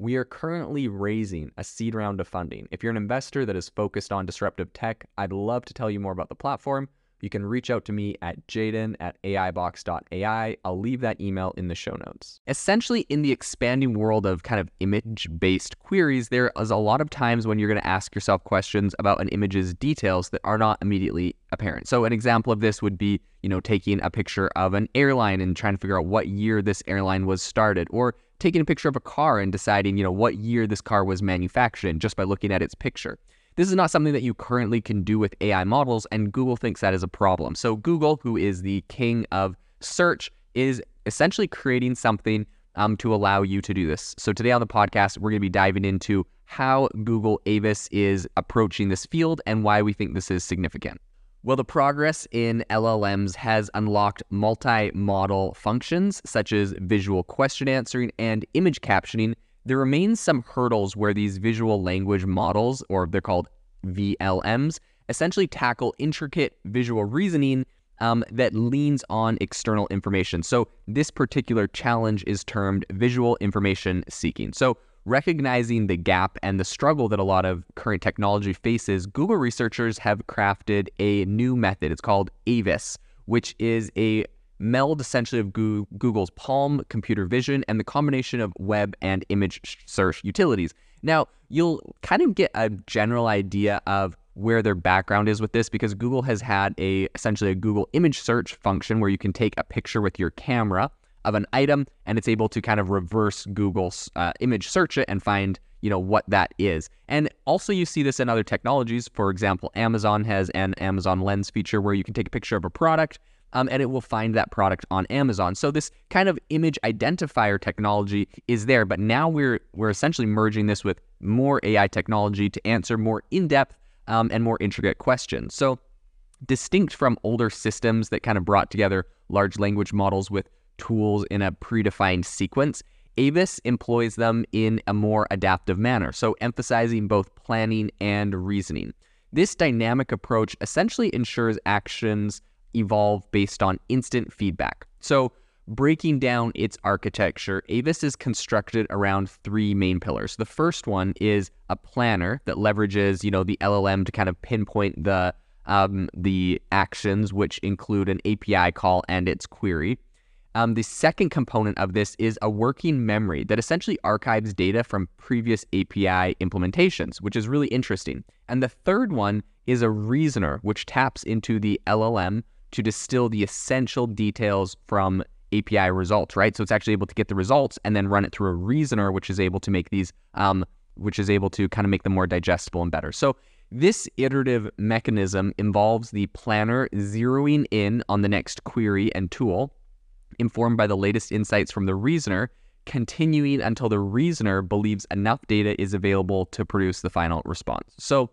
We are currently raising a seed round of funding. If you're an investor that is focused on disruptive tech, I'd love to tell you more about the platform. You can reach out to me at jaeden at aibox.ai. I'll leave that email in the show notes. Essentially, in the expanding world of kind of image based queries, there is a lot of times when you're going to ask yourself questions about an image's details that are not immediately apparent. So, an example of this would be, you know, taking a picture of an airline and trying to figure out what year this airline was started, or taking a picture of a car and deciding, you know, what year this car was manufactured just by looking at its picture. This is not something that you currently can do with AI models, and Google thinks that is a problem. So, Google, who is the king of search, is essentially creating something um, to allow you to do this. So, today on the podcast, we're going to be diving into how Google AVIS is approaching this field and why we think this is significant. Well, the progress in LLMs has unlocked multimodal functions such as visual question answering and image captioning. There remains some hurdles where these visual language models, or they're called VLMs, essentially tackle intricate visual reasoning um, that leans on external information. So, this particular challenge is termed visual information seeking. So, recognizing the gap and the struggle that a lot of current technology faces, Google researchers have crafted a new method. It's called AVIS, which is a meld essentially of Google's PaLM computer vision and the combination of web and image search utilities. Now, you'll kind of get a general idea of where their background is with this because Google has had a essentially a Google image search function where you can take a picture with your camera of an item and it's able to kind of reverse Google's uh, image search it and find you know what that is. And also you see this in other technologies. For example, Amazon has an Amazon Lens feature where you can take a picture of a product um, and it will find that product on Amazon. So this kind of image identifier technology is there, but now we're we're essentially merging this with more AI technology to answer more in-depth um, and more intricate questions. So distinct from older systems that kind of brought together large language models with tools in a predefined sequence, AVIS employs them in a more adaptive manner, so emphasizing both planning and reasoning. This dynamic approach essentially ensures actions evolve based on instant feedback. So, breaking down its architecture, AVIS is constructed around three main pillars. The first one is a planner that leverages, you know, the LLM to kind of pinpoint the um, the actions, which include an API call and its query. Um, the second component of this is a working memory that essentially archives data from previous API implementations, which is really interesting. And the third one is a reasoner, which taps into the LLM to distill the essential details from API results, right? So it's actually able to get the results and then run it through a reasoner, which is able to make these, um, which is able to kind of make them more digestible and better. So this iterative mechanism involves the planner zeroing in on the next query and tool informed by the latest insights from the reasoner, continuing until the reasoner believes enough data is available to produce the final response. So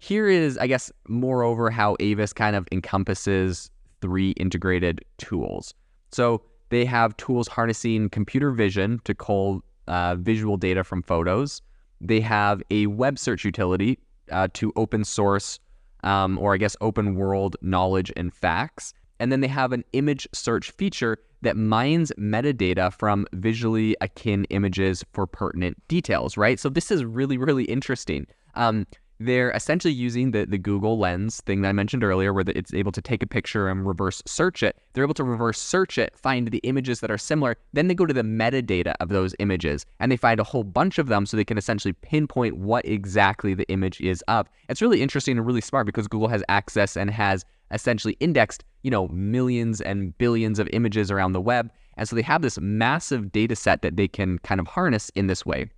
here is, I guess, moreover, how AVIS kind of encompasses three integrated tools. So they have tools harnessing computer vision to cull uh, visual data from photos. They have a web search utility uh, to open source, um, or I guess open world knowledge and facts. And then they have an image search feature that mines metadata from visually akin images for pertinent details, right? So this is really, really interesting. Um, they're essentially using the, the Google Lens thing that I mentioned earlier, where it's able to take a picture and reverse search it. They're able to reverse search it, find the images that are similar. Then they go to the metadata of those images and they find a whole bunch of them so they can essentially pinpoint what exactly the image is of. It's really interesting and really smart because Google has access and has essentially indexed, you know, millions and billions of images around the web. And so they have this massive data set that they can kind of harness in this way.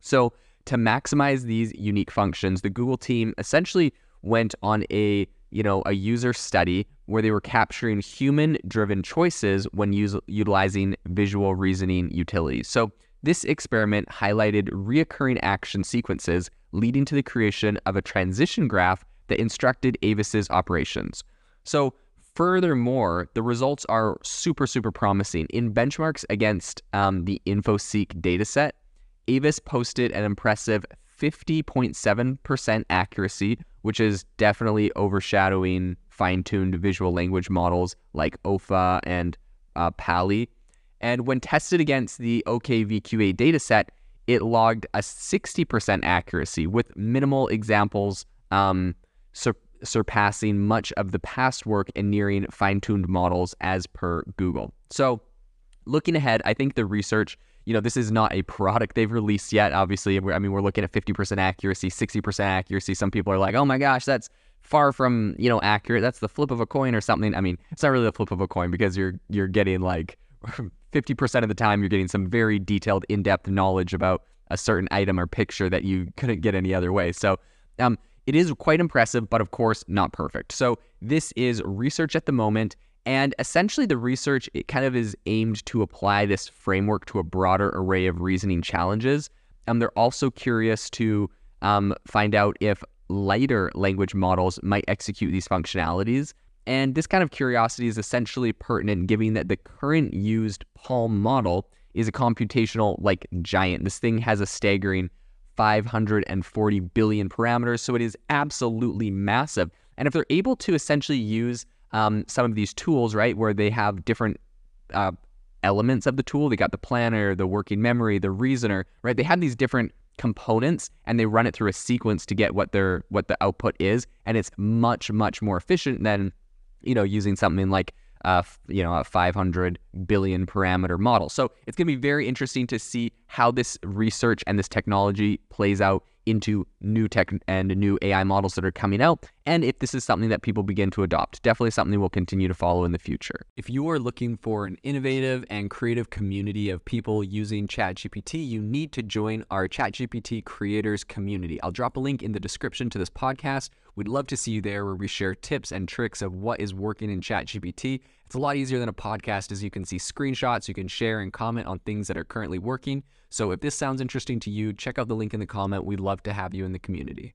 So to maximize these unique functions, the Google team essentially went on a you know a user study where they were capturing human driven choices when use, utilizing visual reasoning utilities. So this experiment highlighted reoccurring action sequences leading to the creation of a transition graph that instructed AVIS's operations. So furthermore, the results are super, super promising. In benchmarks against um, the InfoSeek dataset, AVIS posted an impressive 50.7% accuracy, which is definitely overshadowing fine tuned visual language models like OFA and uh, PALI. And when tested against the OKVQA dataset, it logged a 60% accuracy with minimal examples um, sur- surpassing much of the past work and nearing fine tuned models as per Google. So, looking ahead, I think the research you know, this is not a product they've released yet. Obviously, I mean, we're looking at 50% accuracy, 60% accuracy. Some people are like, oh my gosh, that's far from, you know, accurate. That's the flip of a coin or something. I mean, it's not really the flip of a coin because you're you're getting like 50% of the time you're getting some very detailed, in-depth knowledge about a certain item or picture that you couldn't get any other way. So, um, it is quite impressive, but of course, not perfect. So, this is research at the moment. And essentially, the research it kind of is aimed to apply this framework to a broader array of reasoning challenges. Um, they're also curious to um, find out if lighter language models might execute these functionalities. And this kind of curiosity is essentially pertinent, given that the current used PaLM model is a computational like giant. This thing has a staggering 540 billion parameters, so it is absolutely massive. And if they're able to essentially use um, some of these tools, right, where they have different uh, elements of the tool. They got the planner, the working memory, the reasoner, right? They have these different components and they run it through a sequence to get what their what the output is, and it's much much more efficient than you know using something like uh, you know, a 500 billion parameter model. So it's going to be very interesting to see how this research and this technology plays out into new tech and new AI models that are coming out, and if this is something that people begin to adopt. Definitely something we'll continue to follow in the future. If you are looking for an innovative and creative community of people using ChatGPT, you need to join our ChatGPT creators community. I'll drop a link in the description to this podcast. We'd love to see you there where we share tips and tricks of what is working in ChatGPT. It's a lot easier than a podcast as you can see screenshots, you can share and comment on things that are currently working. So if this sounds interesting to you, check out the link in the comment. We'd love to have you in the community.